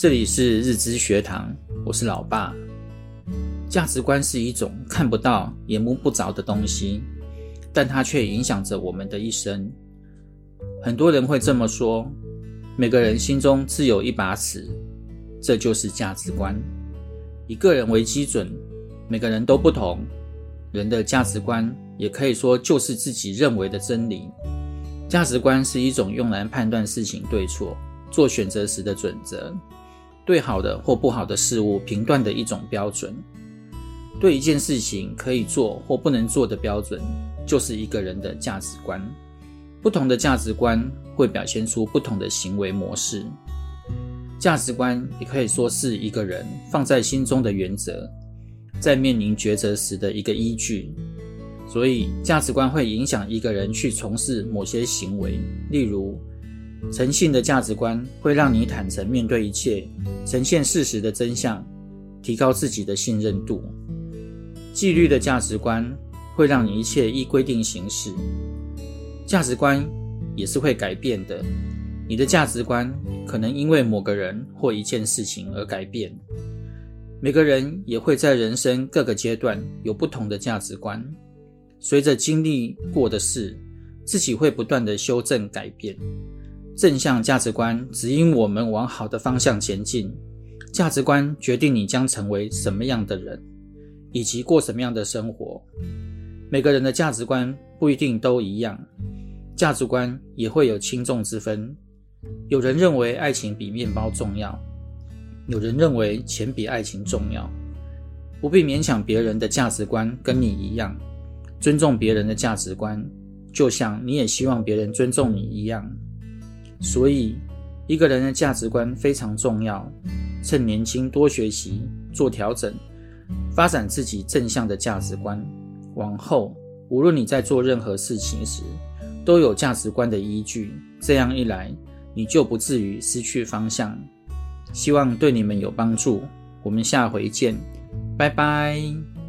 这里是日知学堂，我是老爸。价值观是一种看不到也摸不着的东西，但它却影响着我们的一生。很多人会这么说：每个人心中自有一把尺，这就是价值观。以个人为基准，每个人都不同。人的价值观也可以说就是自己认为的真理。价值观是一种用来判断事情对错、做选择时的准则。对好的或不好的事物评断的一种标准，对一件事情可以做或不能做的标准，就是一个人的价值观。不同的价值观会表现出不同的行为模式。价值观也可以说是一个人放在心中的原则，在面临抉择时的一个依据。所以，价值观会影响一个人去从事某些行为，例如。诚信的价值观会让你坦诚面对一切，呈现事实的真相，提高自己的信任度。纪律的价值观会让你一切依规定行事。价值观也是会改变的，你的价值观可能因为某个人或一件事情而改变。每个人也会在人生各个阶段有不同的价值观，随着经历过的事，自己会不断地修正改变。正向价值观指引我们往好的方向前进。价值观决定你将成为什么样的人，以及过什么样的生活。每个人的价值观不一定都一样，价值观也会有轻重之分。有人认为爱情比面包重要，有人认为钱比爱情重要。不必勉强别人的价值观跟你一样，尊重别人的价值观，就像你也希望别人尊重你一样。所以，一个人的价值观非常重要。趁年轻多学习，做调整，发展自己正向的价值观。往后，无论你在做任何事情时，都有价值观的依据。这样一来，你就不至于失去方向。希望对你们有帮助。我们下回见，拜拜。